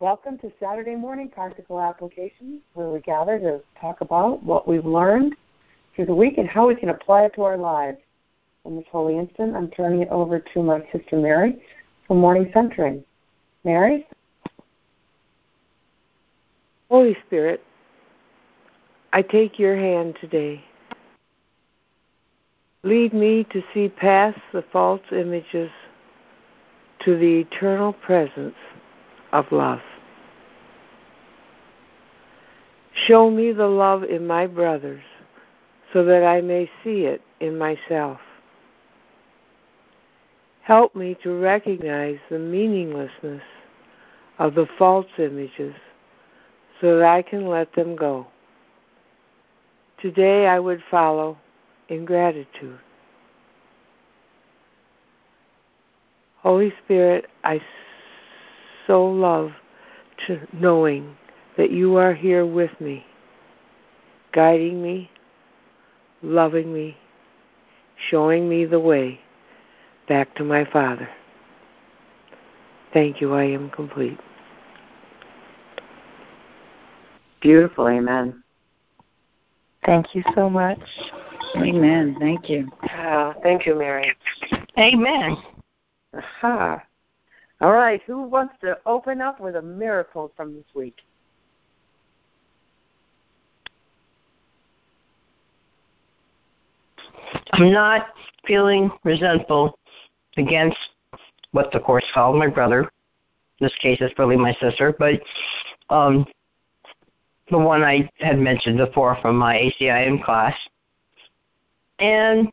Welcome to Saturday Morning Practical Applications, where we gather to talk about what we've learned through the week and how we can apply it to our lives. In this holy instant, I'm turning it over to my sister Mary for morning centering. Mary? Holy Spirit, I take your hand today. Lead me to see past the false images to the eternal presence of love. Show me the love in my brothers so that I may see it in myself. Help me to recognize the meaninglessness of the false images so that I can let them go. Today I would follow in gratitude. Holy Spirit, I so love to knowing that you are here with me, guiding me, loving me, showing me the way back to my Father. Thank you, I am complete. Beautiful, amen. Thank you so much. Amen. Thank you. Uh, thank you, Mary. Amen. Aha. All right, who wants to open up with a miracle from this week? I'm not feeling resentful against what the course called my brother. In this case, it's really my sister, but um, the one I had mentioned before from my ACIM class. And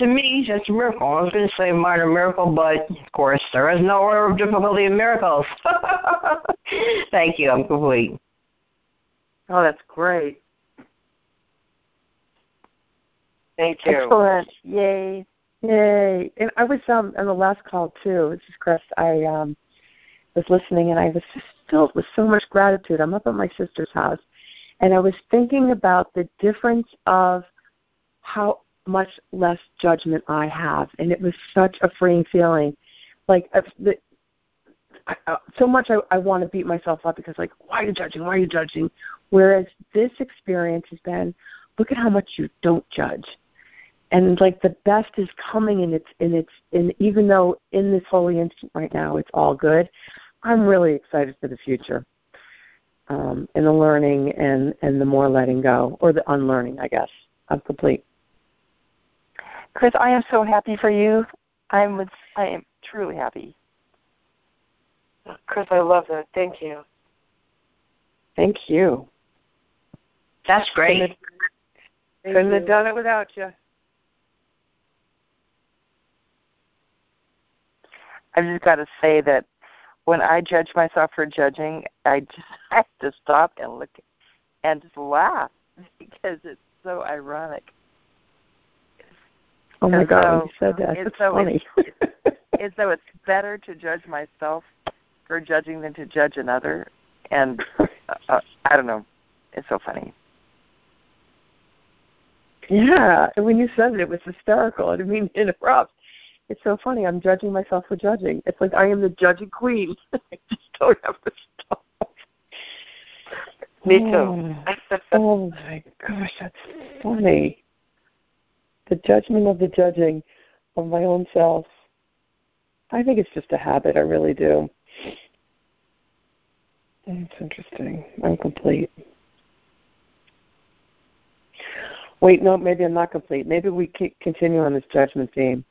to me, that's a miracle. I was going to say minor miracle, but of course, there is no order of difficulty in miracles. Thank you. I'm complete. Oh, that's great. Thank you. Excellent. Yay. Yay. And I was um on the last call too, this is Chris, I um was listening and I was just filled with so much gratitude. I'm up at my sister's house and I was thinking about the difference of how much less judgment I have, and it was such a freeing feeling. Like uh, the, I, so much I, I want to beat myself up because like, why are you judging? Why are you judging? Whereas this experience has been, look at how much you don't judge, and like the best is coming, and it's and it's and even though in this holy instant right now it's all good, I'm really excited for the future. Um, and the learning and and the more letting go or the unlearning, I guess. I'm complete. Chris, I am so happy for you. I'm I am truly happy. Chris, I love that. Thank you. Thank you. That's great. Couldn't have done it without you. I've just got to say that when I judge myself for judging, I just I have to stop and look and just laugh because it's so ironic. Oh my God, so- you said that. That's so funny. It's so it's better to judge myself for judging than to judge another. And uh, I don't know, it's so funny. yeah, and when you said it, it was hysterical. I didn't mean to interrupt. It's so funny. I'm judging myself for judging. It's like I am the judging queen. I just don't have to stop. Me too. oh my gosh, that's funny. The judgment of the judging of my own self. I think it's just a habit. I really do. It's interesting. I'm complete. Wait, no, maybe I'm not complete. Maybe we can continue on this judgment theme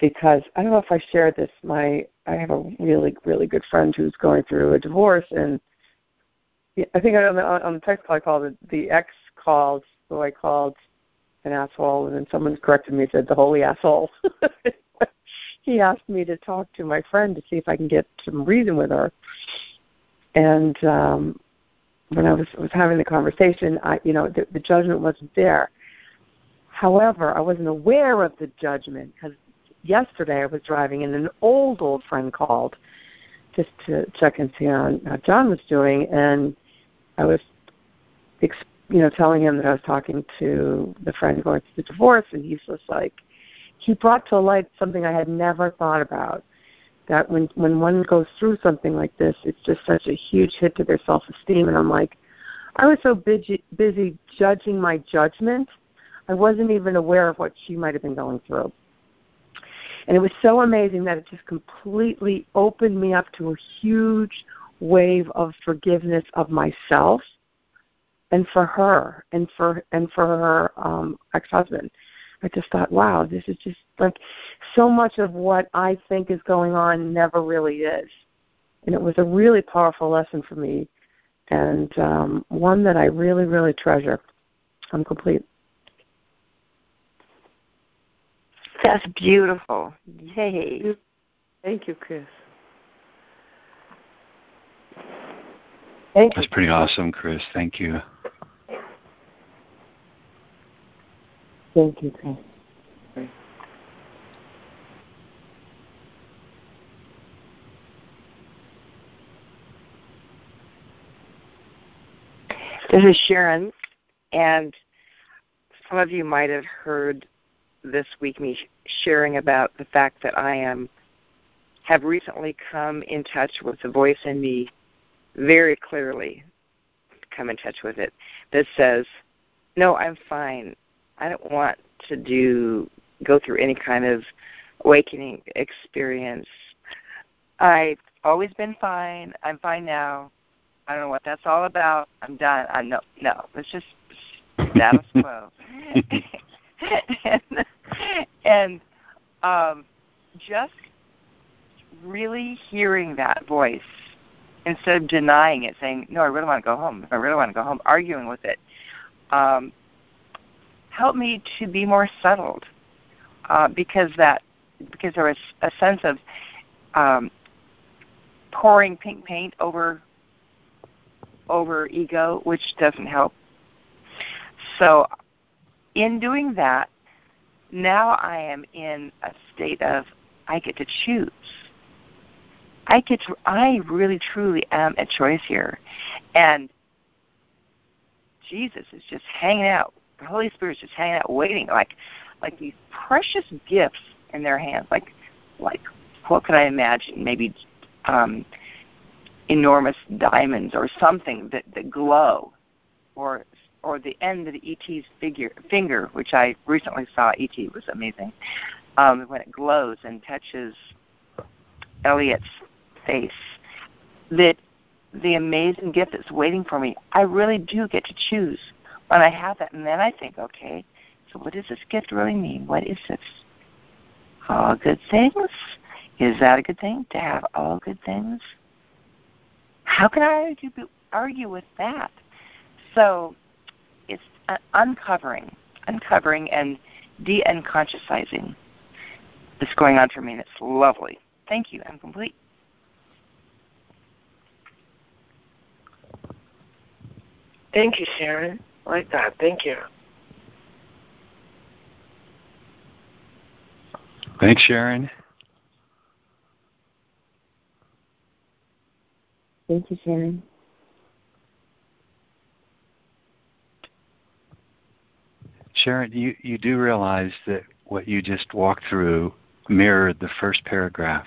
because I don't know if I shared this. My I have a really really good friend who's going through a divorce, and I think on the, on the text call I called it the ex called, so I called an asshole, and then someone corrected me and said the holy asshole. he asked me to talk to my friend to see if I can get some reason with her, and um when I was was having the conversation, I you know the, the judgment wasn't there. However, I wasn't aware of the judgment because yesterday I was driving and an old old friend called just to check and see how, how John was doing, and I was, ex- you know, telling him that I was talking to the friend going through the divorce, and he's just like, he brought to light something I had never thought about, that when when one goes through something like this, it's just such a huge hit to their self esteem. And I'm like, I was so busy busy judging my judgment, I wasn't even aware of what she might have been going through. And it was so amazing that it just completely opened me up to a huge wave of forgiveness of myself and for her and for and for her um ex husband. I just thought, wow, this is just like so much of what I think is going on never really is. And it was a really powerful lesson for me and um one that I really, really treasure. I'm complete. That's beautiful. Yay. Thank you, Chris. Thank you. That's pretty awesome, Chris. Thank you. Thank you, Chris. This is Sharon, and some of you might have heard this week me sharing about the fact that I am have recently come in touch with the voice in me very clearly come in touch with it that says, "No, I'm fine. I don't want to do go through any kind of awakening experience. I've always been fine. I'm fine now. I don't know what that's all about. I'm done. I no no. It's just status quo. and, and um, just really hearing that voice instead of denying it, saying, "No, I really want to go home. I really want to go home," arguing with it, um, helped me to be more settled uh, because that because there was a sense of um, pouring pink paint over over ego, which doesn't help. So, in doing that, now I am in a state of I get to choose. I get to, I really truly am a choice here. And Jesus is just hanging out. The Holy Spirit is just hanging out waiting like like these precious gifts in their hands. Like like what could I imagine? Maybe um enormous diamonds or something that, that glow or or the end of the ET's figure finger, which I recently saw ET was amazing. Um, when it glows and touches Elliot's face, that the amazing gift that's waiting for me, I really do get to choose when I have that. And then I think, okay, so what does this gift really mean? What is this? All good things? Is that a good thing to have all good things? How can I argue, argue with that? So it's uncovering, uncovering and de-unconsciousizing that's going on for me, and it's lovely. Thank you. I'm complete. Thank you, Sharon. I like that. Thank you. Thanks, Sharon. Thank you, Sharon. Sharon, you, you do realize that what you just walked through mirrored the first paragraph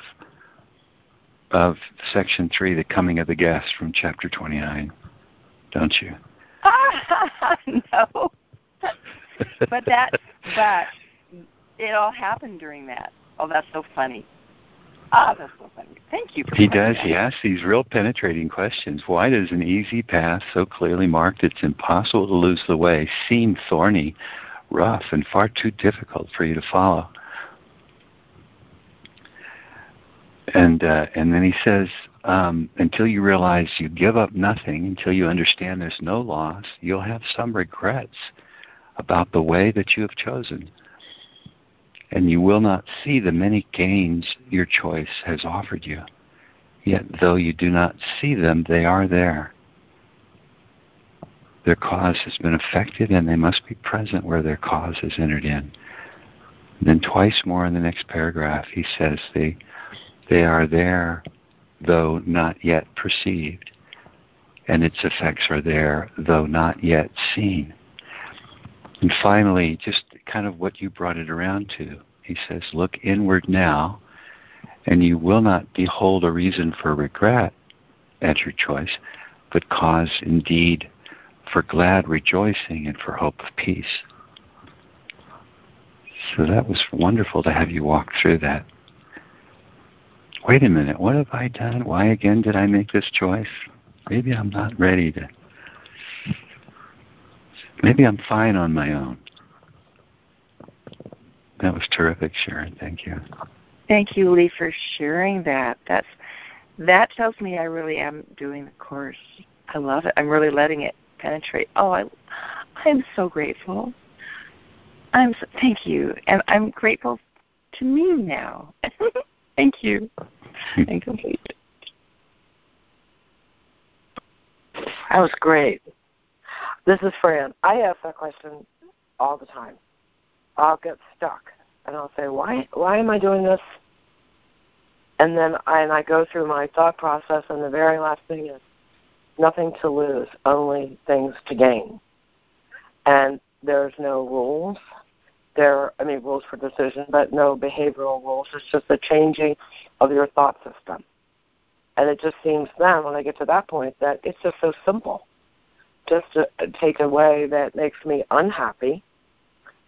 of section three, the coming of the guest from chapter 29, don't you? no. but that, but it all happened during that. Oh, that's so funny. Ah, that's so funny. Thank you. he does. That. He asks these real penetrating questions. Why does an easy path, so clearly marked it's impossible to lose the way, seem thorny, rough, and far too difficult for you to follow? And uh, and then he says, um, until you realize you give up nothing, until you understand there's no loss, you'll have some regrets about the way that you have chosen and you will not see the many gains your choice has offered you. Yet, though you do not see them, they are there. Their cause has been affected, and they must be present where their cause has entered in. And then, twice more in the next paragraph, he says they, they are there, though not yet perceived, and its effects are there, though not yet seen. And finally, just kind of what you brought it around to. He says, Look inward now And you will not behold a reason for regret at your choice, but cause indeed for glad rejoicing and for hope of peace. So that was wonderful to have you walk through that. Wait a minute, what have I done? Why again did I make this choice? Maybe I'm not ready to. Maybe I'm fine on my own. That was terrific, Sharon. Thank you. Thank you, Lee, for sharing that. That's that tells me I really am doing the course. I love it. I'm really letting it penetrate. Oh, I, I'm so grateful. I'm so, thank you, and I'm grateful to me now. thank you. Hmm. and complete. That was great. This is Fran. I ask that question all the time. I'll get stuck and I'll say, Why why am I doing this? And then I and I go through my thought process and the very last thing is nothing to lose, only things to gain. And there's no rules. There I mean rules for decision, but no behavioral rules. It's just the changing of your thought system. And it just seems then when I get to that point that it's just so simple. Just to take a way that makes me unhappy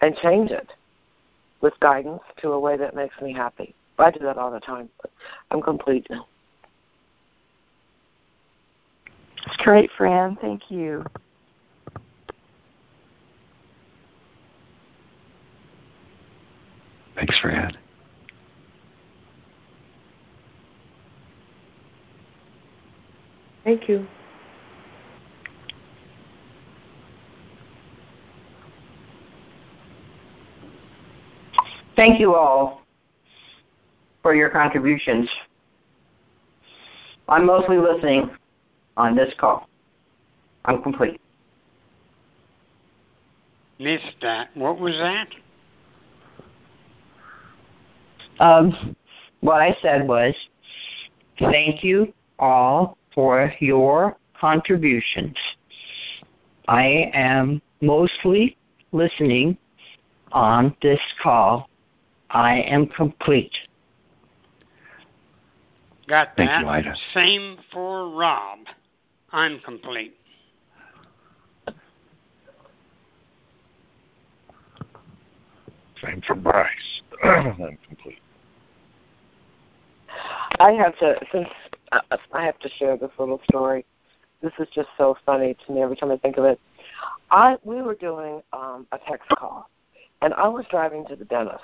and change it with guidance to a way that makes me happy. I do that all the time. I'm complete now. Great, Fran. Thank you. Thanks, Fred. Thank you. Thank you all for your contributions. I'm mostly listening on this call. I'm complete. Missed that. What was that? Um, what I said was, thank you all for your contributions. I am mostly listening on this call. I am complete. Got Thank that. you, Ida. Same for Rob. I'm complete. Same for Bryce. I'm complete. I have to since uh, I have to share this little story. This is just so funny to me every time I think of it. I we were doing um, a text call, and I was driving to the dentist,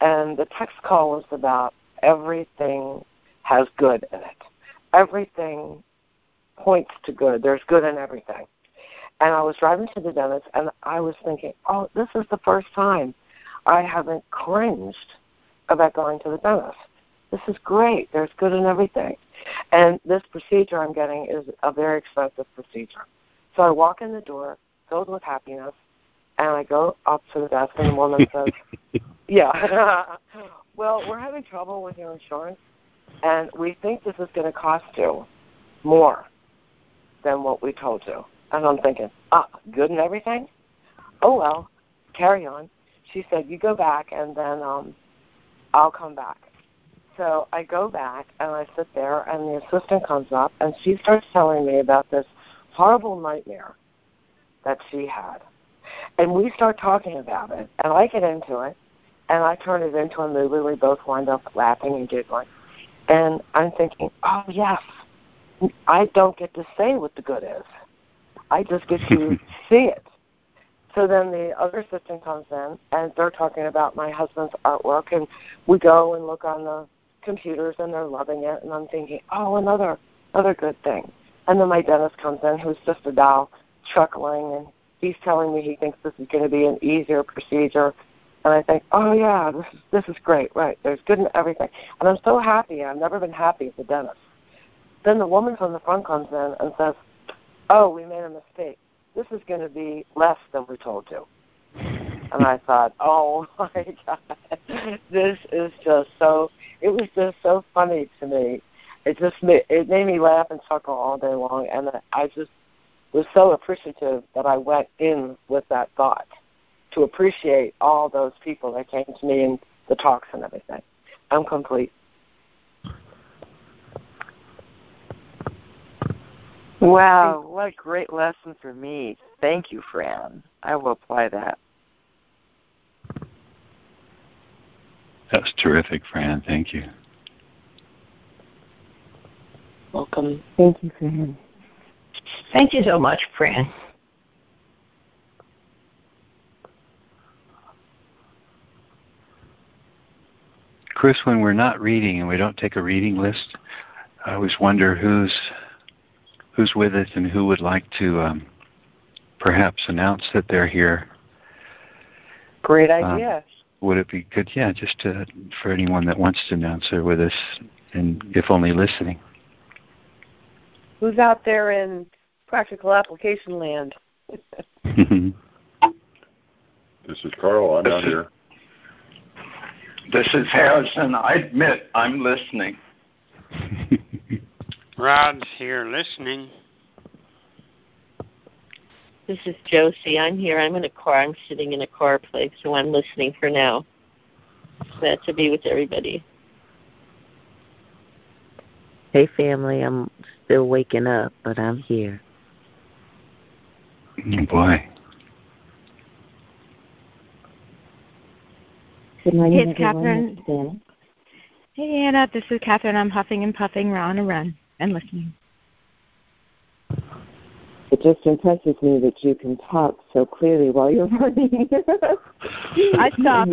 and the text call was about everything has good in it. Everything points to good. There's good in everything. And I was driving to the dentist, and I was thinking, oh, this is the first time I haven't cringed about going to the dentist. This is great. There's good in everything. And this procedure I'm getting is a very expensive procedure. So I walk in the door filled with happiness, and I go up to the desk, and the woman says, Yeah, well, we're having trouble with your insurance, and we think this is going to cost you more than what we told you. And I'm thinking, ah, good and everything? Oh, well, carry on. She said, you go back, and then um, I'll come back. So I go back and I sit there, and the assistant comes up and she starts telling me about this horrible nightmare that she had. And we start talking about it, and I get into it, and I turn it into a movie. We both wind up laughing and giggling. And I'm thinking, oh, yes, I don't get to say what the good is. I just get to see it. So then the other assistant comes in, and they're talking about my husband's artwork, and we go and look on the computers, and they're loving it, and I'm thinking, oh, another another good thing. And then my dentist comes in, who's just a doll, chuckling, and he's telling me he thinks this is going to be an easier procedure. And I think, oh yeah, this is this is great, right? There's good in everything, and I'm so happy. I've never been happy as a dentist. Then the woman from the front comes in and says, oh, we made a mistake. This is going to be less than we told you. And I thought, oh my God, this is just so, it was just so funny to me. It just made, it made me laugh and chuckle all day long, and I just was so appreciative that I went in with that thought to appreciate all those people that came to me and the talks and everything. I'm complete. Wow, what a great lesson for me. Thank you, Fran. I will apply that. That was terrific, Fran. Thank you. Welcome. Thank you, Fran. Thank you so much, Fran. Chris, when we're not reading and we don't take a reading list, I always wonder who's who's with us and who would like to um, perhaps announce that they're here. Great Um, idea. Would it be good? Yeah, just to, for anyone that wants to announce they're with us, and if only listening. Who's out there in practical application land? This is Carl. I'm out here. This is Harrison. I admit I'm listening. Rod's here listening. This is Josie. I'm here. I'm in a car. I'm sitting in a car place, so I'm listening for now. Glad to be with everybody. Hey, family. I'm still waking up, but I'm here. oh boy. Good morning, Hey, it's everyone. Catherine. This is Anna. Hey Anna, this is Catherine. I'm huffing and puffing. We're on a run and listening. It just impresses me that you can talk so clearly while you're running. I stopped.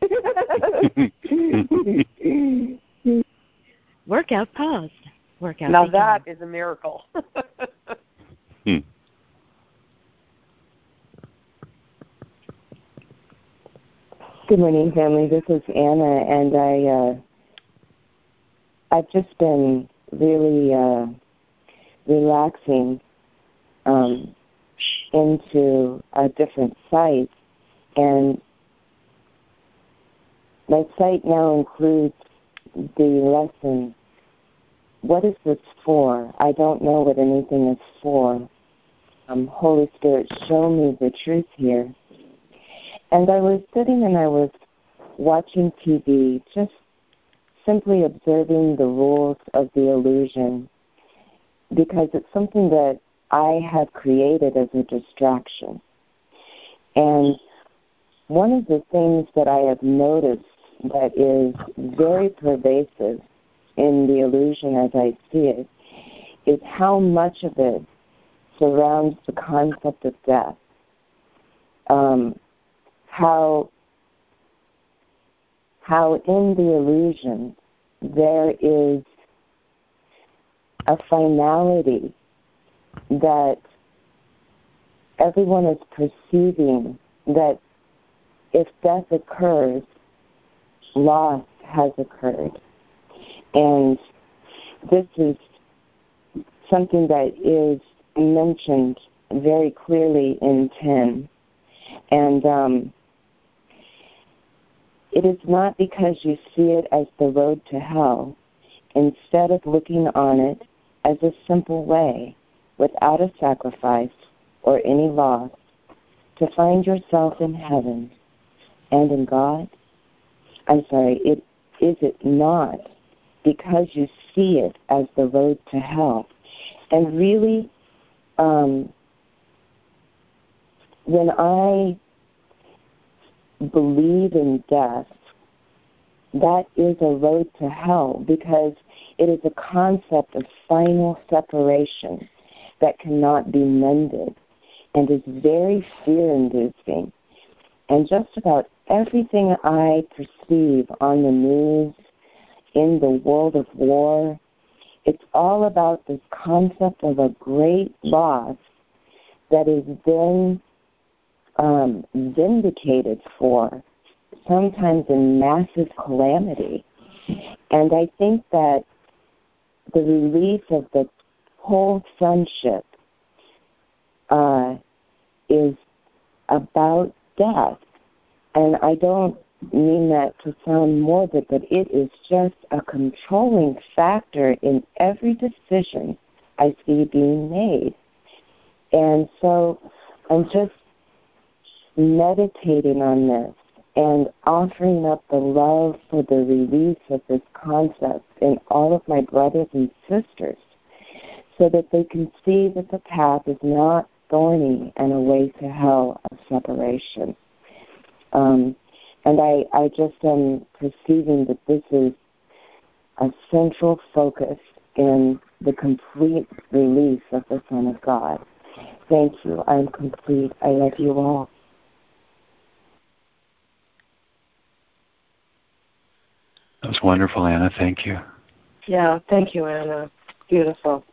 Workout paused. Workout. now began. that is a miracle. Good morning, family. This is Anna, and I uh, I've just been really uh, relaxing um, into a different sight, and my sight now includes the lesson. What is this for? I don't know what anything is for. Um, Holy Spirit, show me the truth here. And I was sitting and I was watching TV, just simply observing the rules of the illusion, because it's something that I have created as a distraction. And one of the things that I have noticed that is very pervasive in the illusion as I see it is how much of it surrounds the concept of death. Um, how how in the illusion there is a finality that everyone is perceiving that if death occurs, loss has occurred. And this is something that is mentioned very clearly in 10. And um, it is not because you see it as the road to hell, instead of looking on it as a simple way, without a sacrifice or any loss, to find yourself in heaven and in God. I'm sorry, it is it not because you see it as the road to hell. And really, um, when I believe in death, that is a road to hell because it is a concept of final separation that cannot be mended and is very fear inducing. And just about everything I perceive on the news, in the world of war, it's all about this concept of a great loss that is then um, vindicated for, sometimes in massive calamity. And I think that the release of the whole sonship uh, is about death. And I don't mean that to sound morbid, but it is just a controlling factor in every decision I see being made. And so I'm just meditating on this and offering up the love for the release of this concept in all of my brothers and sisters so that they can see that the path is not thorny and a way to hell of separation. Um, and I, I just am perceiving that this is a central focus in the complete release of the Son of God. Thank you. I'm complete. I love you all. That was wonderful, Anna. Thank you. Yeah, thank you, Anna. Beautiful.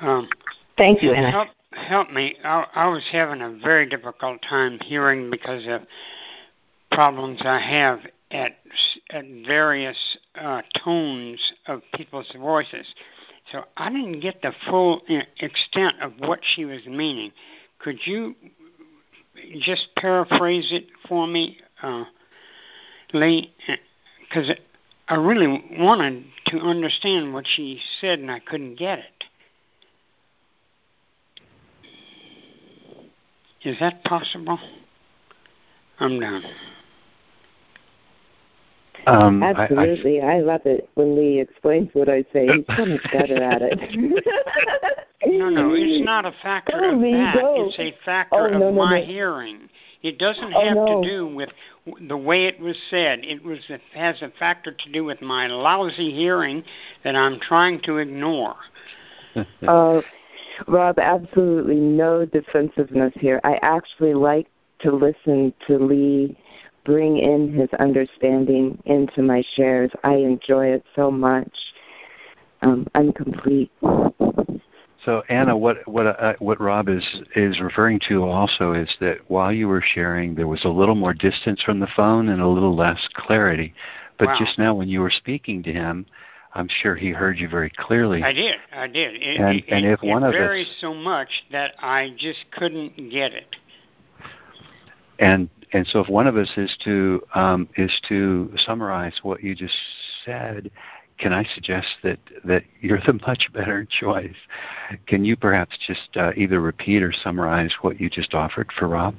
Um, Thank you, Anna. Help, help me. I, I was having a very difficult time hearing because of problems I have at at various uh, tones of people's voices. So I didn't get the full extent of what she was meaning. Could you just paraphrase it for me, uh, Lee? Because I really wanted to understand what she said and I couldn't get it. Is that possible? I'm done. Um, Absolutely. I, I, I, love it when Lee explains what I say. He's so much better at it. no, no, it's not a factor oh, of Lee, that. go. It's a factor oh, of no, no, my no. hearing. It doesn't oh, have no. to do with the way it was said. It was it has a factor to do with my lousy hearing that I'm trying to ignore. uh, Rob, absolutely no defensiveness here. I actually like to listen to Lee bring in his understanding into my shares. I enjoy it so much. Um, I'm complete. So Anna, what what uh, what Rob is is referring to also is that while you were sharing, there was a little more distance from the phone and a little less clarity. But wow. just now, when you were speaking to him, I'm sure he heard you very clearly. I did. I did. It, and it, and if it one of varies us so much that I just couldn't get it. And and so if one of us is to um, is to summarize what you just said, can I suggest that that you're the much better choice? Can you perhaps just uh, either repeat or summarize what you just offered for Rob?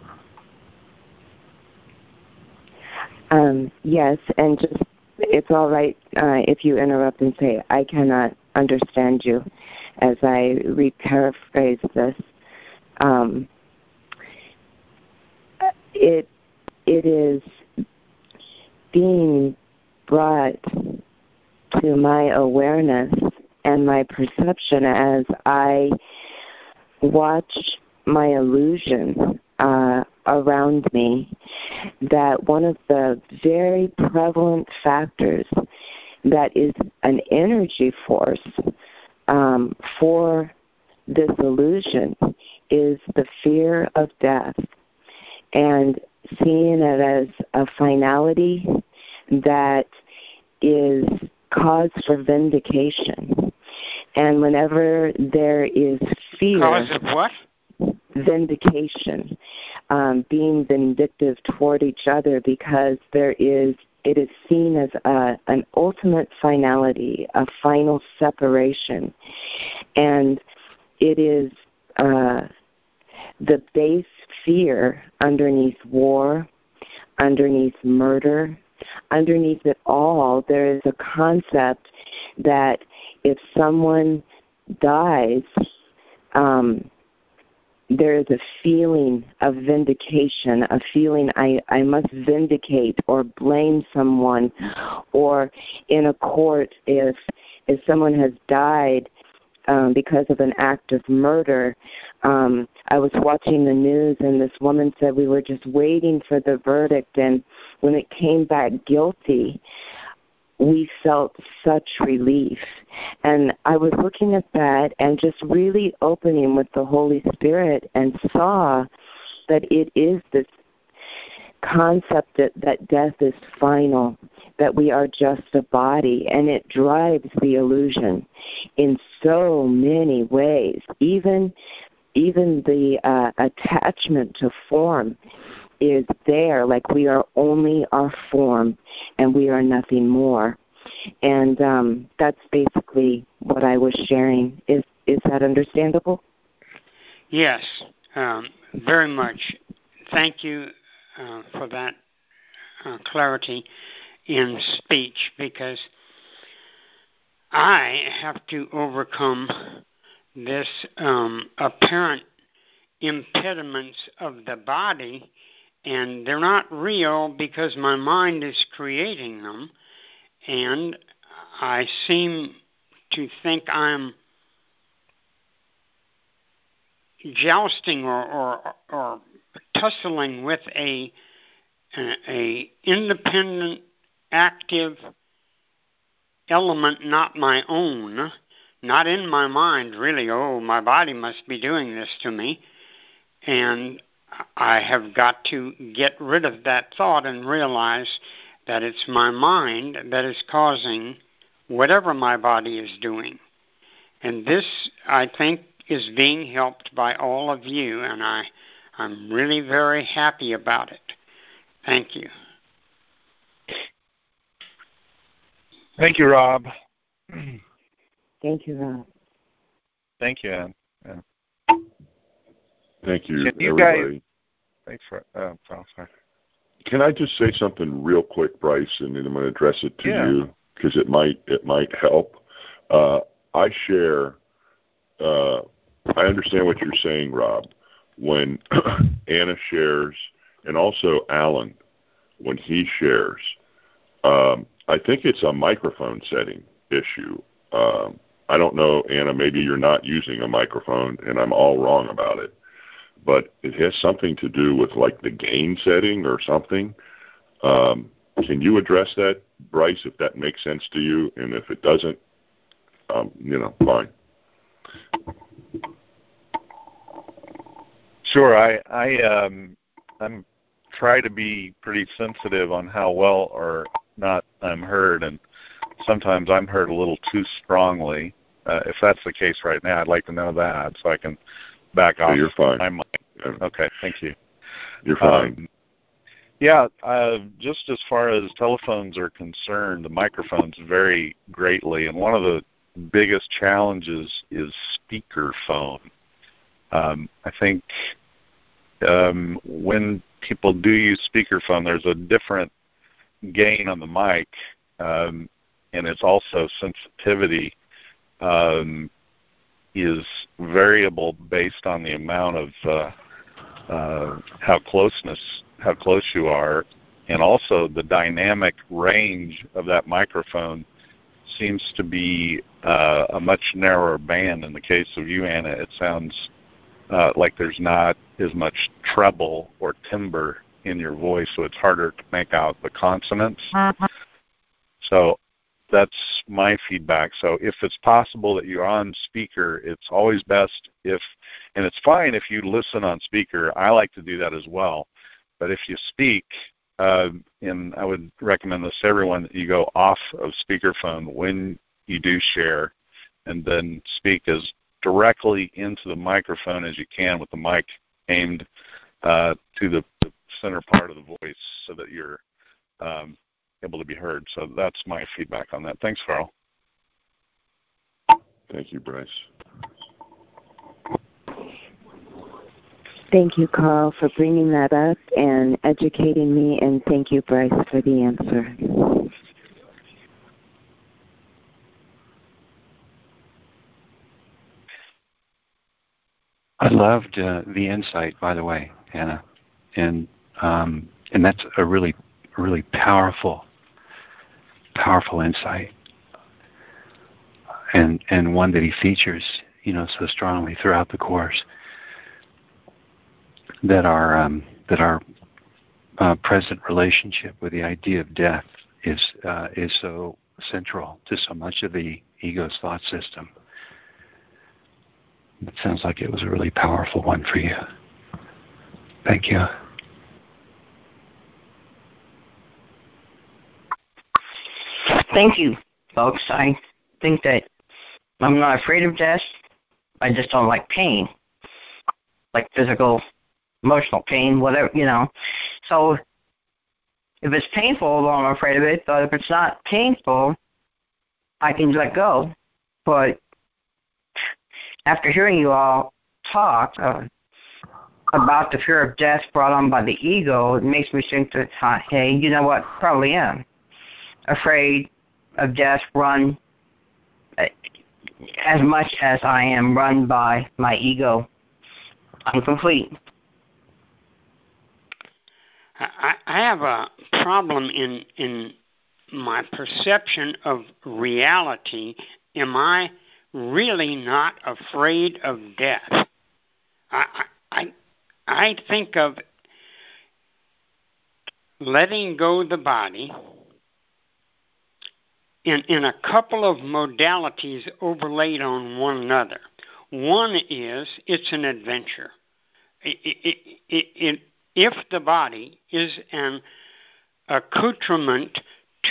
Um, yes, and just it's all right uh, if you interrupt and say I cannot understand you, as I re-paraphrase this. Um, it it is being brought to my awareness and my perception as I watch my illusion uh, around me that one of the very prevalent factors that is an energy force um, for this illusion is the fear of death and seeing it as a finality that is cause for vindication. And whenever there is fear, cause of what? Vindication, um, being vindictive toward each other because there is it is seen as a, an ultimate finality, a final separation, and it is uh, the base fear underneath war, underneath murder, underneath it all, there is a concept that if someone dies, um, there is a feeling of vindication, a feeling I, I must vindicate or blame someone, or in a court, if if someone has died, um, because of an act of murder. Um, I was watching the news, and this woman said we were just waiting for the verdict, and when it came back guilty, we felt such relief. And I was looking at that and just really opening with the Holy Spirit and saw that it is this concept that, that death is final, that we are just a body, and it drives the illusion in so many ways. Even even the uh, attachment to form is there, like we are only our form and we are nothing more. And um, that's basically what I was sharing. Is is that understandable? Yes, um, very much. Thank you uh, for that uh, clarity in speech because I have to overcome this um, apparent impediments of the body, and they're not real because my mind is creating them, and I seem to think I'm jousting or, or, or tussling with a, a, independent, active element not my own, not in my mind really, oh, my body must be doing this to me. And I have got to get rid of that thought and realize that it's my mind that is causing whatever my body is doing. And this, I think, is being helped by all of you, and I, I'm really very happy about it. Thank you. Thank you, Rob. Thank you, Rob. Thank you, Ann. Yeah. Thank you, Can you everybody. guys? Thanks for. Uh, oh, sorry. Can I just say something real quick, Bryce, and then I'm going to address it to Yeah. you because it might it might help. Uh, I share. Uh, I understand what you're saying, Rob. When Anna shares, and also Alan, when he shares, um, I think it's a microphone setting issue. Um, I don't know, Anna. Maybe you're not using a microphone, and I'm all wrong about it. But it has something to do with like the gain setting or something. Um, can you address that, Bryce, if that makes sense to you? And if it doesn't, um, you know, fine. Sure. I I um I'm try to be pretty sensitive on how well or not I'm heard, and sometimes I'm heard a little too strongly. Uh, if that's the case right now, I'd like to know that so I can back off you're fine. Yeah, Okay, thank you. You're fine. Um, yeah, uh, just as far as telephones are concerned, the microphones vary greatly, and one of the biggest challenges is speakerphone. Um, I think um, when people do use speakerphone, there's a different gain on the mic, um, and it's also sensitivity um, is variable based on the amount of uh, uh, how closeness, how close you are, and also the dynamic range of that microphone seems to be uh, a much narrower band. In the case of you, Anna, it sounds uh, like there's not as much treble or timbre in your voice, so it's harder to make out the consonants. So that's my feedback. So if it's possible that you're on speaker, it's always best if, and it's fine if you listen on speaker. I like to do that as well. But if you speak, uh, and I would recommend this to everyone, that you go off of speakerphone when you do share, and then speak as directly into the microphone as you can with the mic aimed uh, to the, center part of the voice so that you're um, able to be heard. So that's my feedback on that. Thanks, Carl. Thank you, Bryce. Thank you, Carl, for bringing that up and educating me, and thank you, Bryce, for the answer. I loved uh, the insight, by the way, Anna, and um, and that's a really, really powerful, powerful insight, and and one that he features, you know, so strongly throughout the course. That our um, that our uh, present relationship with the idea of death is uh, is so central to so much of the ego's thought system. It sounds like it was a really powerful one for you. Thank you. Thank you, folks. I think that I'm not afraid of death. I just don't like pain, like physical, emotional pain, whatever, you know. So if it's painful, well, I'm afraid of it. But if it's not painful, I can let go. But after hearing you all talk uh, about the fear of death brought on by the ego, it makes me think that, uh, hey, you know what? Probably am afraid of death. Run. Uh, as much as I am run by my ego. I'm complete. I, I have a problem in in my perception of reality. Am I really not afraid of death? I I I think of letting go the body in, in a couple of modalities overlaid on one another. One is it's an adventure. It, it, it, if the body is an accoutrement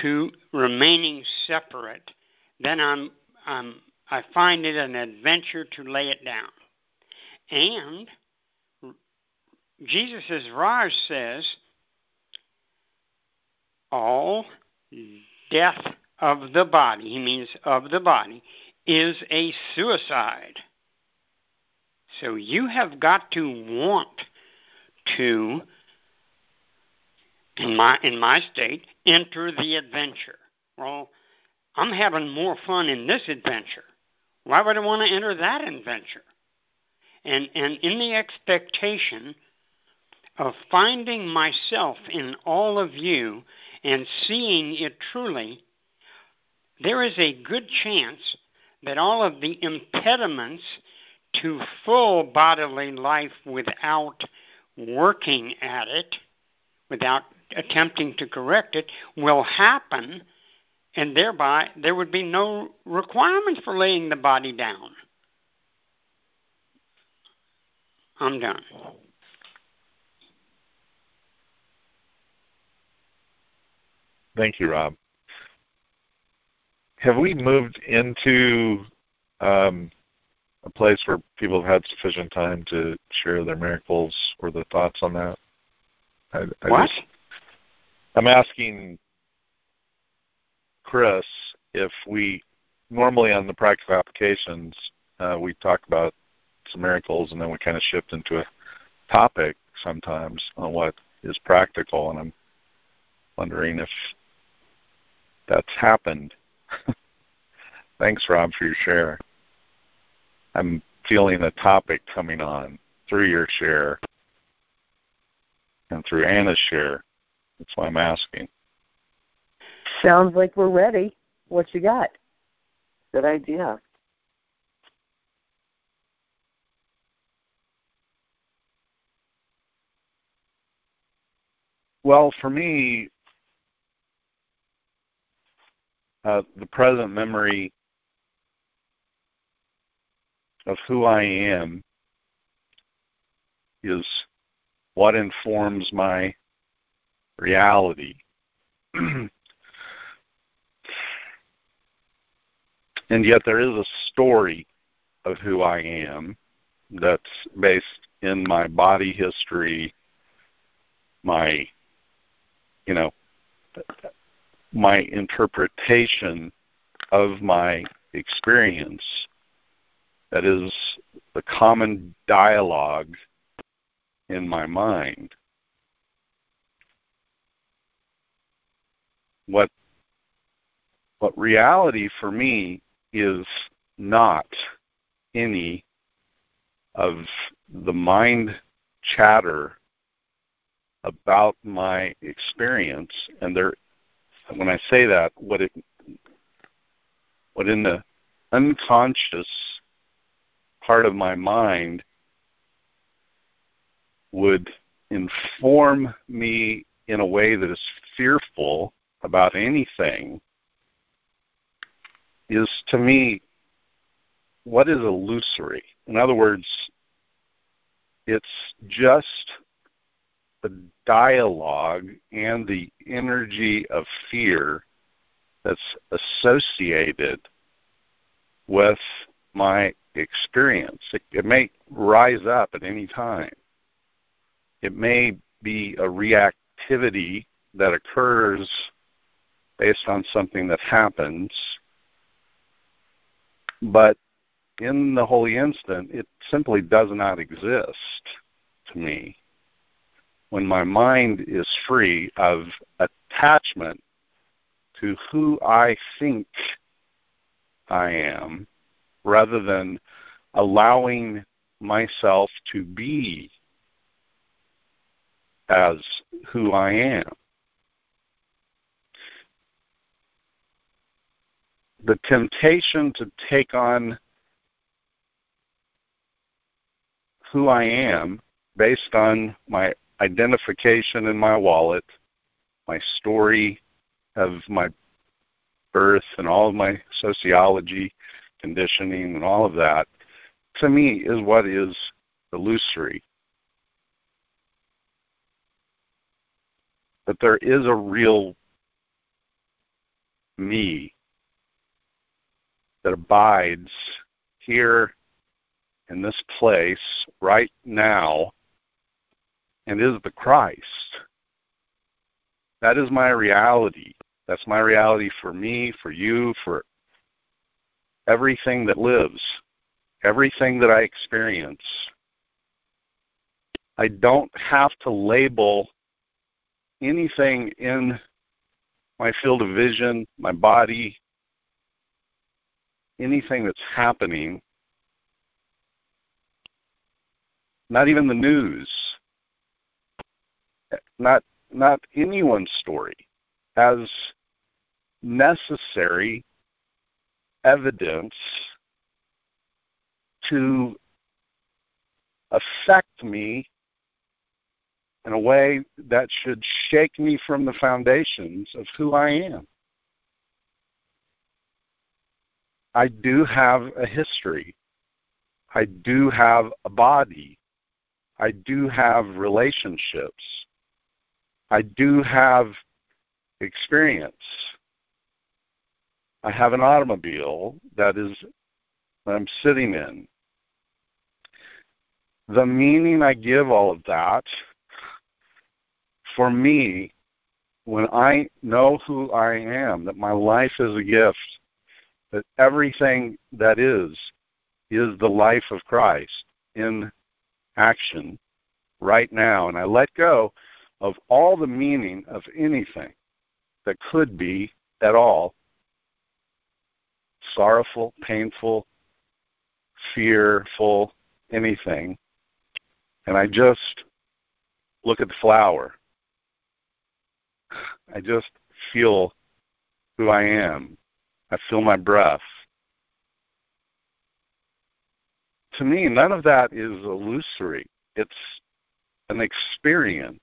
to remaining separate, then I'm, I'm, I find it an adventure to lay it down. And Jesus' Raj says, all death of the body, he means of the body, is a suicide. So you have got to want to, in my in my state, enter the adventure. Well, I'm having more fun in this adventure. Why would I want to enter that adventure? And and in the expectation of finding myself in all of you and seeing it truly there is a good chance that all of the impediments to full bodily life without working at it, without attempting to correct it, will happen, and thereby there would be no requirement for laying the body down. I'm done. Thank you, Rob have we moved into um, a place where people have had sufficient time to share their miracles or their thoughts on that? I, I what? Just, I'm asking Chris if we normally on the practical applications uh, we talk about some miracles and then we kind of shift into a topic sometimes on what is practical, and I'm wondering if that's happened Thanks, Rob, for your share. I'm feeling a topic coming on through your share and through Anna's share. That's why I'm asking. Sounds like we're ready. What you got? Good idea. Well, for me, uh, the present memory of who I am is what informs my reality. and yet there is a story of who I am that's based in my body history, my, you know, my interpretation of my experience that is the common dialogue in my mind. What what reality for me is not any of the mind chatter about my experience and there when I say that, what it, what in the unconscious part of my mind would inform me in a way that is fearful about anything is to me what is illusory. In other words, it's just the dialogue and the energy of fear that's associated with my experience. It, it, may rise up at any time. It may be a reactivity that occurs based on something that happens, but in the holy instant, it simply does not exist to me when my mind is free of attachment to who I think I am rather than allowing myself to be as who I am. The temptation to take on who I am based on my identification in my wallet, my story of my birth, and all of my sociology, conditioning, and all of that, to me, is what is illusory. But there is a real me that abides here in this place right now and is the Christ. That is my reality. That's my reality for me, for you, for everything that lives, everything that I experience. I don't have to label anything in my field of vision, my body, anything that's happening, not even the news, not not anyone's story, as necessary evidence to affect me in a way that should shake me from the foundations of who I am. I do have a history. I do have a body. I do have relationships. I do have experience. I have an automobile that is that I'm sitting in. The meaning I give all of that for me when I know who I am, that my life is a gift, that everything that is is the life of Christ in action right now, and I let go of all the meaning of anything that could be at all sorrowful, painful, fearful, anything, and I just look at the flower. I just feel who I am. I feel my breath. To me, none of that is illusory. It's an experience.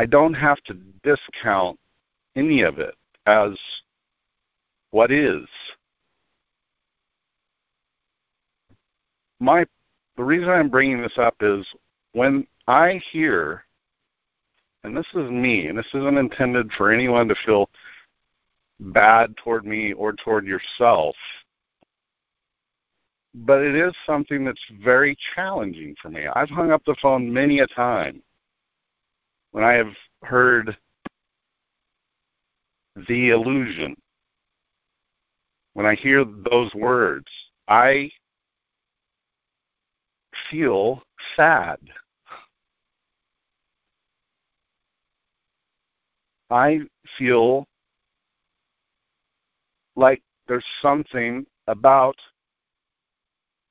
I don't have to discount any of it as what is. My the reason I'm bringing this up is when I hear, and this is me, and this isn't intended for anyone to feel bad toward me or toward yourself, but it is something that's very challenging for me. I've hung up the phone many a time when I have heard the illusion, when I hear those words, I feel sad. I feel like there's something about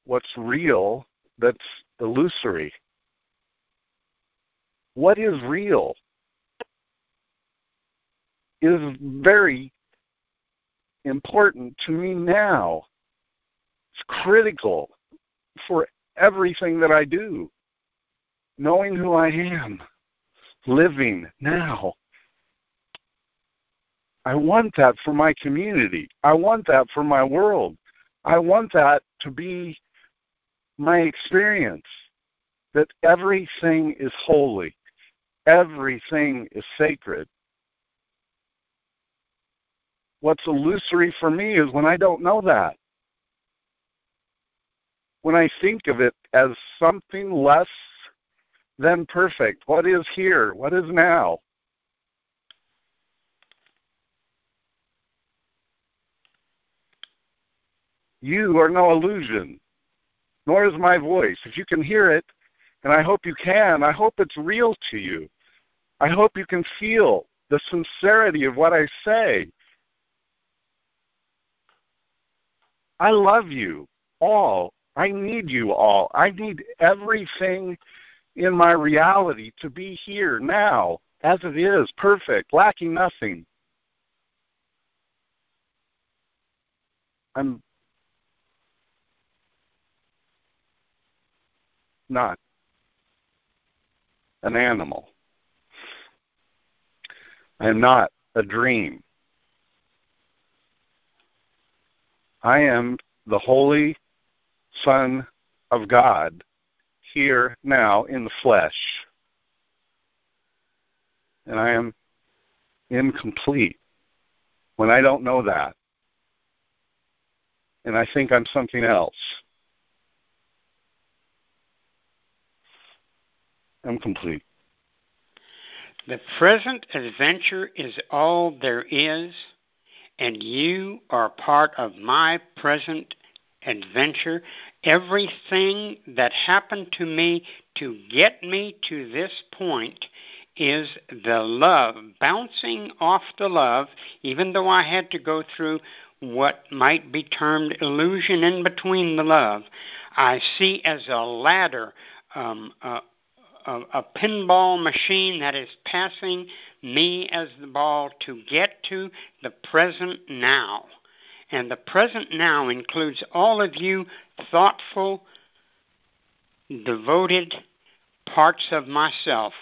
what's real that's illusory what is real is very important to me now. It's critical for everything that I do. Knowing who I am, living now. I want that for my community. I want that for my world. I want that to be my experience that everything is holy Everything is sacred. What's illusory for me is when I don't know that. When I think of it as something less than perfect. What is here? What is now? You are no illusion, nor is my voice. If you can hear it, and I hope you can, I hope it's real to you. I hope you can feel the sincerity of what I say. I love you all. I need you all. I need everything in my reality to be here now as it is, perfect, lacking nothing. I'm not an animal. I am not a dream. I am the Holy Son of God here now in the flesh. And I am incomplete when I don't know that. And I think I'm something else. I'm complete. The present adventure is all there is, and you are part of my present adventure. Everything that happened to me to get me to this point is the love, bouncing off the love, even though I had to go through what might be termed illusion in between the love. I see as a ladder um, uh, a, a pinball machine that is passing me as the ball to get to the present now. And the present now includes all of you thoughtful, devoted parts of myself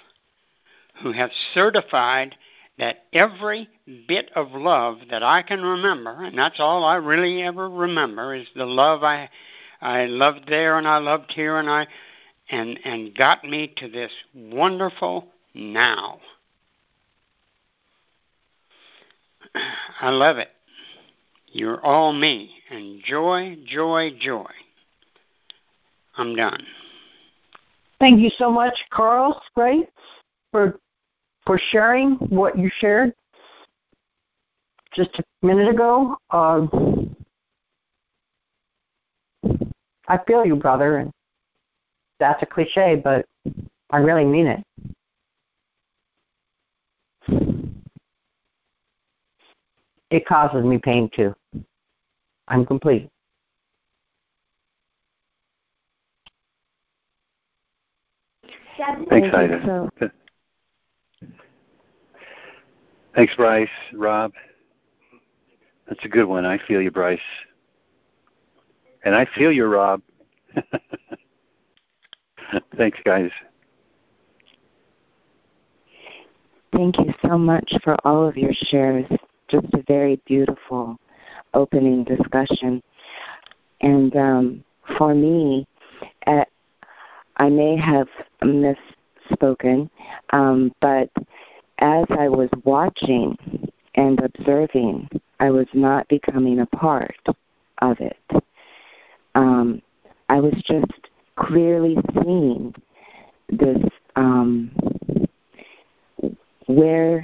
who have certified that every bit of love that I can remember, and that's all I really ever remember, is the love I I loved there and I loved here and I and, and got me to this wonderful now. I love it. You're all me. And joy, joy, joy. I'm done. Thank you so much, Carl Spray, for for sharing what you shared just a minute ago. Uh, I feel you, brother, and that's a cliche, but I really mean it. It causes me pain too. I'm complete. Thanks, Ida. Thanks, Bryce, Rob. That's a good one. I feel you, Bryce. And I feel you, Rob. Thanks, guys. Thank you so much for all of your shares. Just a very beautiful opening discussion. And um, for me, uh, I may have misspoken, um, but as I was watching and observing, I was not becoming a part of it. Um, I was just clearly seeing this um, where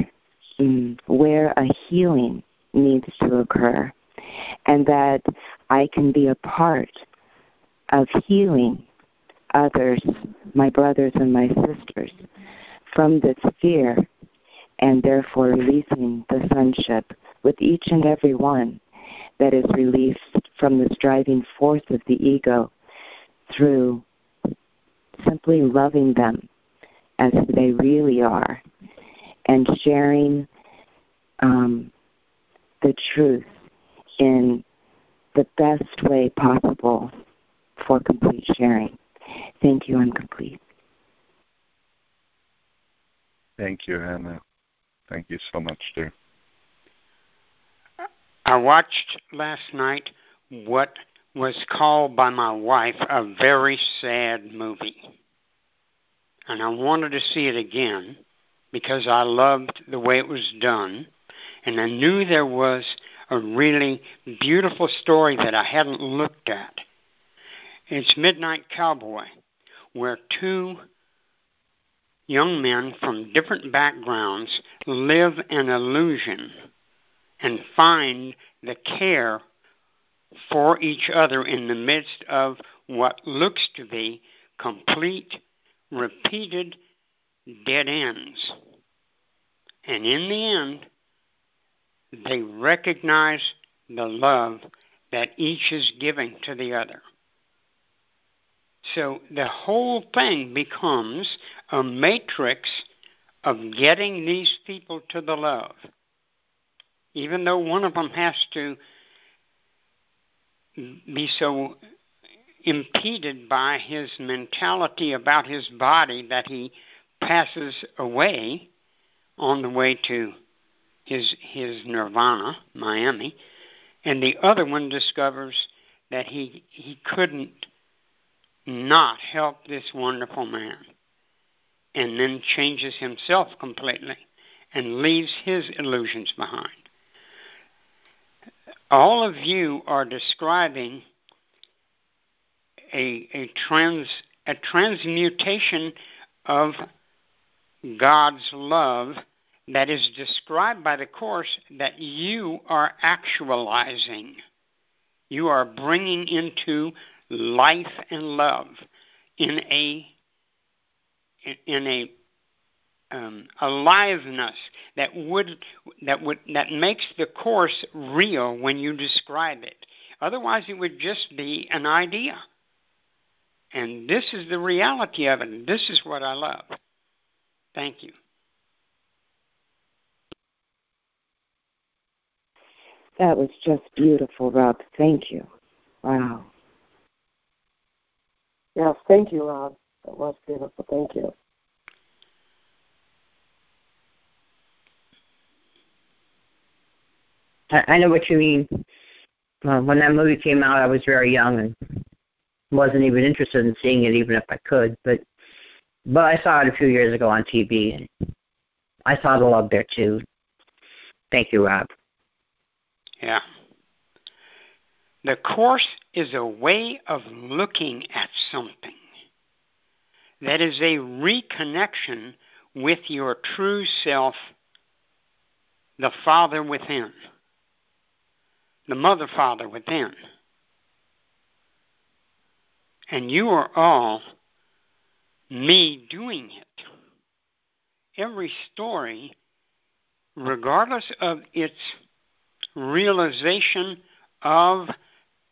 mm, where a healing needs to occur, and that I can be a part of healing others, my brothers and my sisters, from this fear, and therefore releasing the sonship with each and every one that is released from this driving force of the ego through simply loving them as they really are and sharing um, the truth in the best way possible for complete sharing. Thank you. I'm complete. Thank you, Hannah. Thank you so much, dear. I watched last night what was called by my wife a very sad movie. And I wanted to see it again because I loved the way it was done. And I knew there was a really beautiful story that I hadn't looked at. It's Midnight Cowboy, where two young men from different backgrounds live an illusion and find the care for each other in the midst of what looks to be complete, repeated dead ends. And in the end, they recognize the love that each is giving to the other. So the whole thing becomes a matrix of getting these people to the love. Even though one of them has to be so impeded by his mentality about his body that he passes away on the way to his his nirvana, Miami, and the other one discovers that he he couldn't not help this wonderful man and then changes himself completely and leaves his illusions behind. All of you are describing a, a trans a transmutation of God's love that is described by the Course that you are actualizing. You are bringing into life and love in a in a um, aliveness that would that would that makes the course real when you describe it. Otherwise, it would just be an idea. And this is the reality of it. This is what I love. Thank you. That was just beautiful, Rob. Thank you. Wow. Yes, thank you, Rob. That was beautiful. Thank you. I know what you mean. Uh, when that movie came out, I was very young and wasn't even interested in seeing it, even if I could. But but I saw it a few years ago on TV, and I saw the love there too. Thank you, Rob. Yeah. The Course is a way of looking at something that is a reconnection with your true self, the Father within, the Mother Father within. And you are all me doing it. Every story, regardless of its realization of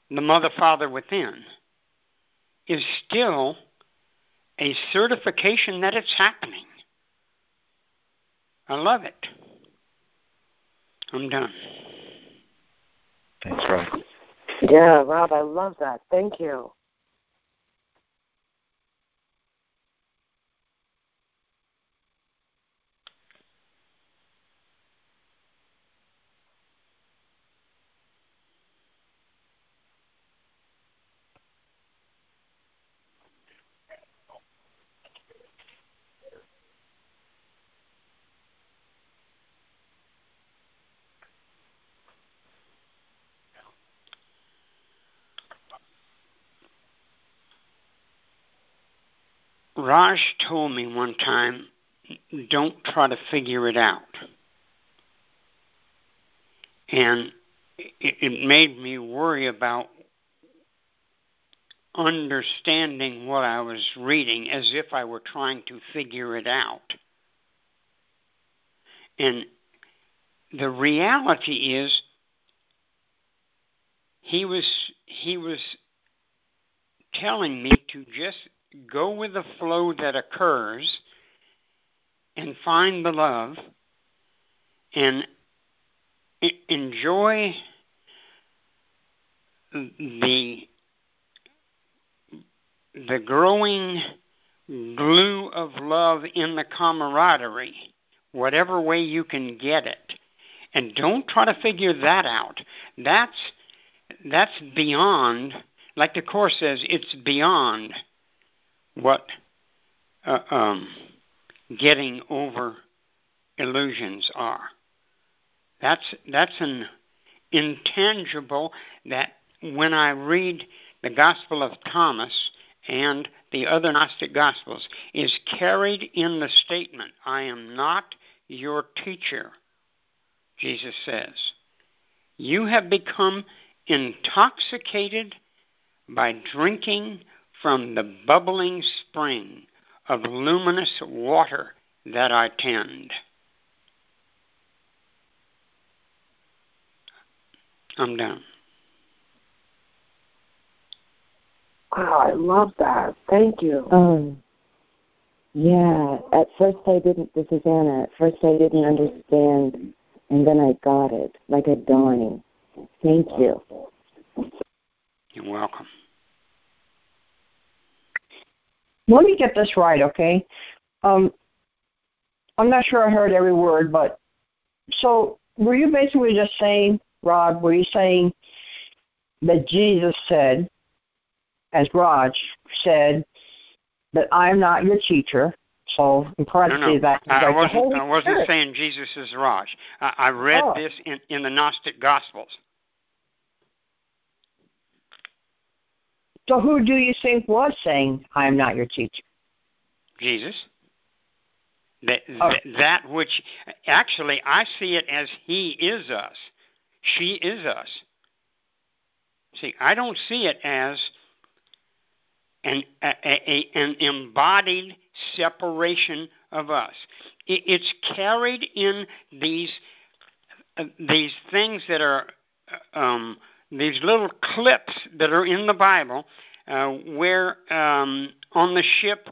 the Mother Father within, is still a certification that it's happening. I love it. I'm done. Yeah, Rob, I love that. Thank you. Raj told me one time, don't try to figure it out. And it, it made me worry about understanding what I was reading as if I were trying to figure it out. And the reality is he was he was telling me to just go with the flow that occurs and find the love and enjoy the the growing glue of love in the camaraderie, whatever way you can get it. And don't try to figure that out. That's that's beyond like the course says, it's beyond what uh, um, getting over illusions are. That's that's an intangible that when I read the Gospel of Thomas and the other Gnostic Gospels is carried in the statement, I am not your teacher, Jesus says. You have become intoxicated by drinking from the bubbling spring of luminous water that I tend. I'm done. Wow, I love that. Thank you. Um, yeah, at first I didn't, this is Anna, at first I didn't understand, and then I got it, like a dawning. Thank you. You're welcome. Let me get this right, okay? Um, I'm not sure I heard every word, but so were you basically just saying, Rod, were you saying that Jesus said, as Raj said, that I'm not your teacher. So in parentheses, no, no. that I, like wasn't. I wasn't saying Jesus is Raj. I, I read Oh. this in, in the Gnostic Gospels. So who do you think was saying, I'm not your teacher? Jesus. That, Oh. that that which actually I see it as He is us. She is us. See, I don't see it as an a, a, an embodied separation of us. It, it's carried in these uh, these things that are uh, um, these little clips that are in the Bible, uh, where um, on the ship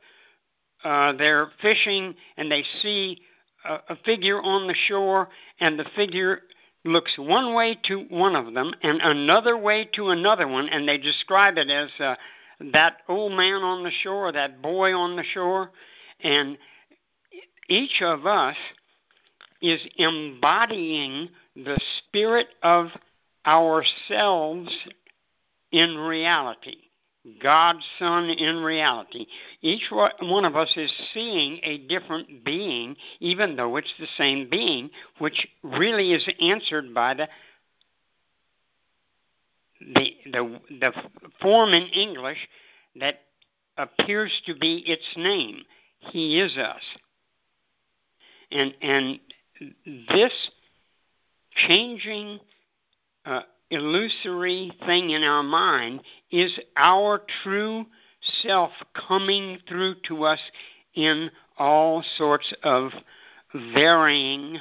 uh, they're fishing and they see a, a figure on the shore, and the figure looks one way to one of them and another way to another one, and they describe it as uh, that old man on the shore, that boy on the shore, and each of us is embodying the spirit of ourselves in reality. God's Son in reality. Each one of us is seeing a different being, even though it's the same being, which really is answered by the the the, the form in English that appears to be its name. He is us. And and this changing uh, illusory thing in our mind is our true self coming through to us in all sorts of varying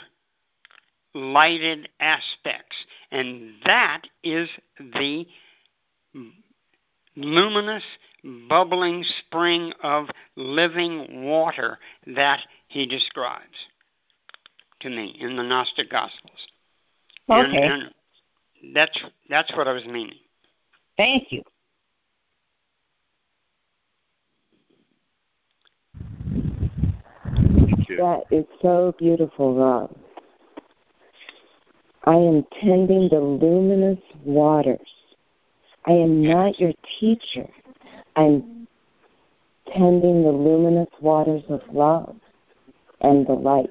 lighted aspects. And that is the luminous, bubbling spring of living water that he describes to me in the Gnostic Gospels. Okay. And, and that's that's what I was meaning. Thank you. That is so beautiful, Rob. I am tending the luminous waters. I am not your teacher. I'm tending the luminous waters of love and the light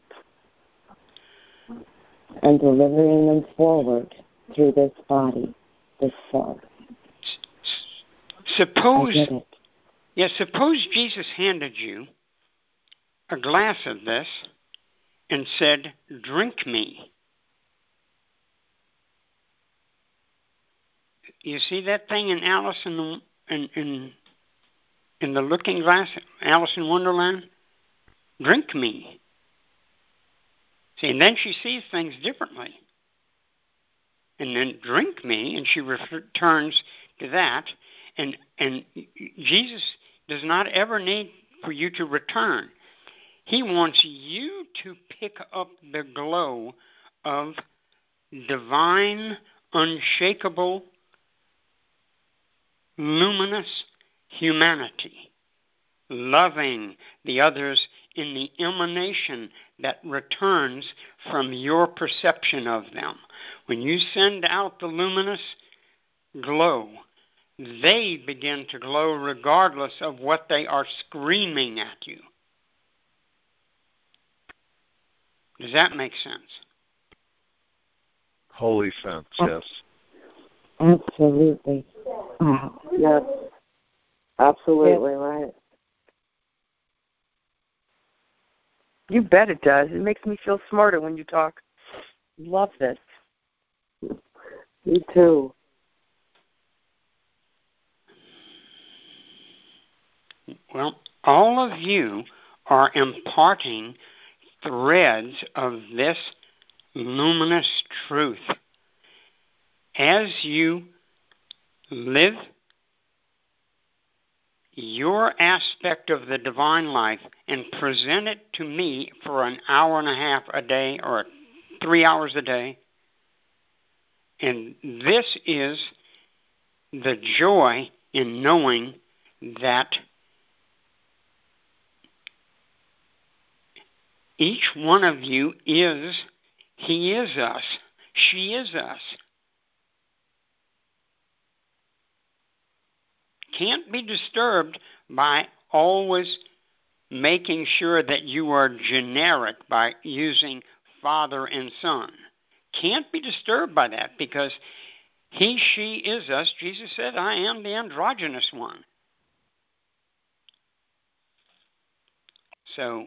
and delivering them forward through this body, this. I Suppose yeah, suppose Jesus handed you a glass of this and said, "Drink me." You see that thing in Alice in the in in, in the Looking Glass, Alice in Wonderland? Drink me. See, and then she sees things differently. And then drink me, and she returns to that. And and Jesus does not ever need for you to return. He wants you to pick up the glow of divine, unshakable, luminous humanity, loving the others in the emanation that returns from your perception of them. When you send out the luminous glow, they begin to glow regardless of what they are screaming at you. Does that make sense? Holy sense, oh. yes. Absolutely. Wow. Yes. Absolutely right. You bet it does. It makes me feel smarter when you talk. Love this. Me too. Well, all of you are imparting threads of this luminous truth. As you live your aspect of the divine life and present it to me for an hour and a half a day or three hours a day. And this is the joy in knowing that each one of you is, he is us, she is us. can't be disturbed by always making sure that you are generic by using father and son. Can't be disturbed by that because he, she is us. Jesus said, I am the androgynous one. So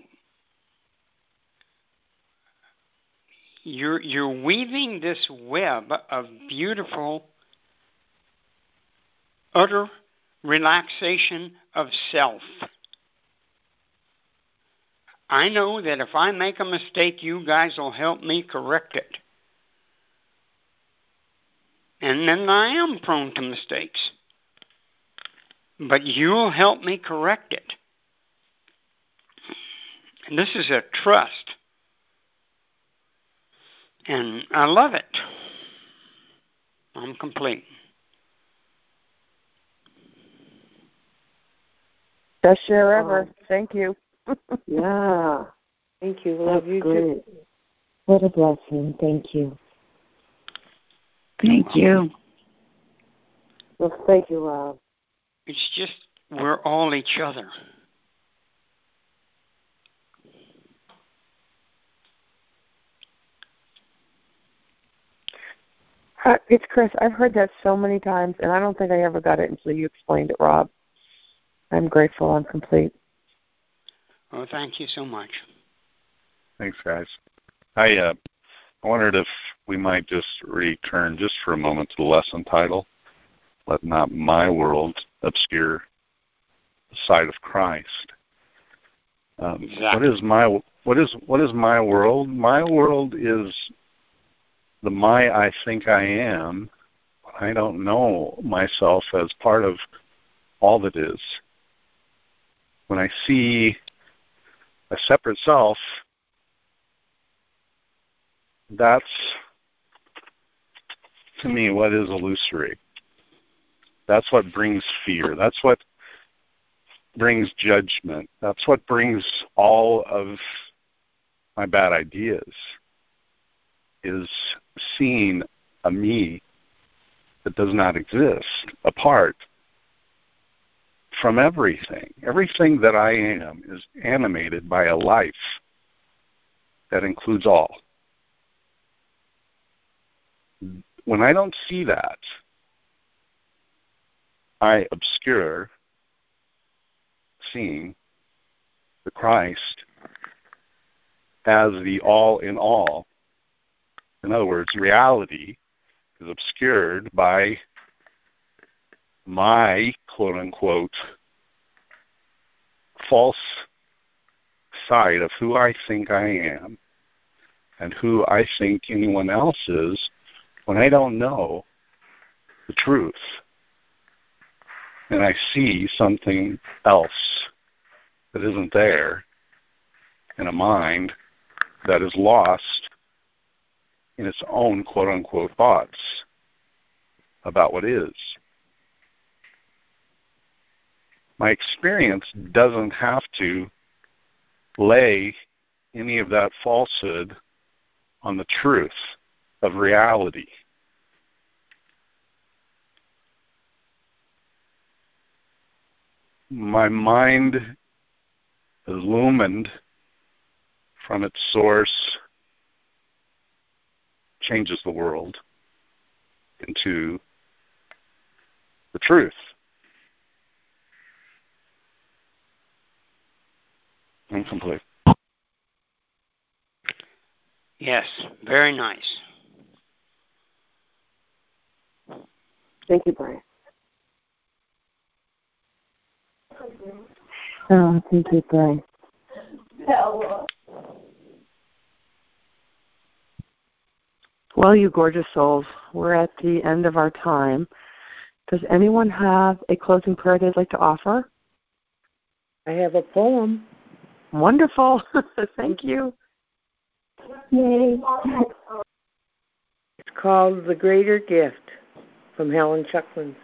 you're you're weaving this web of beautiful utter relaxation of self. I know that if I make a mistake, you guys will help me correct it. And then I am prone to mistakes. But you'll help me correct it. And this is a trust. And I love it. I'm complete. Best share ever. Oh. Thank you. yeah. Thank you. Love That's you great. too. What a blessing. Thank you. Thank you. Well, thank you, Rob. It's just we're all each other. Uh, it's Chris. I've heard that so many times, and I don't think I ever got it until you explained it, Rob. I'm grateful. I'm complete. Well, thank you so much. Thanks, guys. I uh, wondered if we might just return just for a moment to the lesson title. Let not my world obscure the sight of Christ. Um, exactly. What is my what is what is my world? My world is the my I think I am. I don't know myself as part of all that is when I see a separate self, that's to me what is illusory. That's what brings fear. That's what brings judgment. That's what brings all of my bad ideas is seeing a me that does not exist apart from everything. Everything that I am is animated by a life that includes all. When I don't see that, I obscure seeing the Christ as the all in all. In other words, reality is obscured by my quote unquote false side of who I think I am and who I think anyone else is when I don't know the truth. And I see something else that isn't there in a mind that is lost in its own quote unquote thoughts about what is my experience doesn't have to lay any of that falsehood on the truth of reality. My mind illumined from its source, changes the world into the truth. incomplete. Yes, very nice. Thank you, Brian. Oh, thank you, Brian. Well, you gorgeous souls, we're at the end of our time. Does anyone have a closing prayer they'd like to offer? I have a poem. Wonderful. Thank you. Yay. It's called The Greater Gift from Helen Schucman's.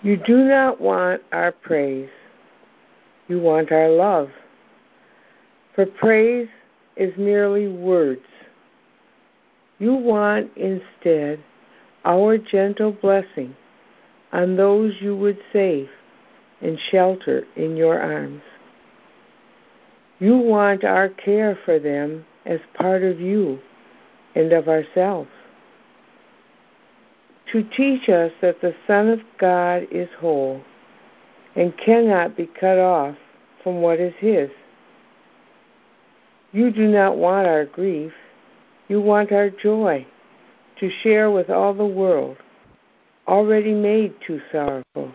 You do not want our praise. You want our love. For praise is merely words. You want instead our gentle blessing on those you would save and shelter in your arms. You want our care for them as part of you and of ourselves. To teach us that the Son of God is whole and cannot be cut off from what is His. You do not want our grief, you want our joy to share with all the world, already made too sorrowful.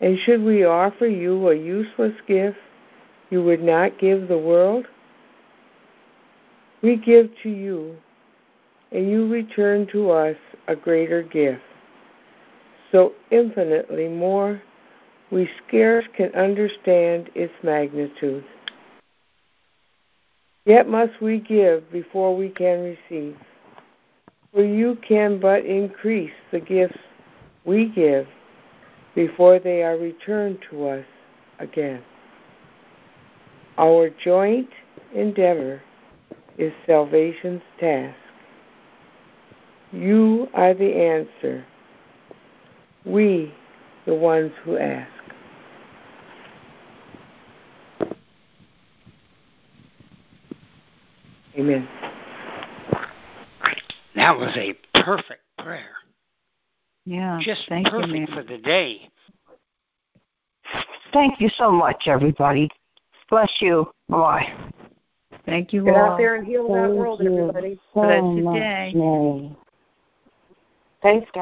And should we offer you a useless gift you would not give the world? We give to you, and you return to us a greater gift, so infinitely more we scarce can understand its magnitude. Yet must we give before we can receive, for you can but increase the gifts we give before they are returned to us again. Our joint endeavor is salvation's task. You are the answer, we the ones who ask. Amen. That was a perfect prayer. Yeah. Just thank perfect you, for the day. Thank you so much, everybody. Bless you. Bye. Thank you Get all. out there and heal that world, you everybody. so Bless much, day. Thanks, guys.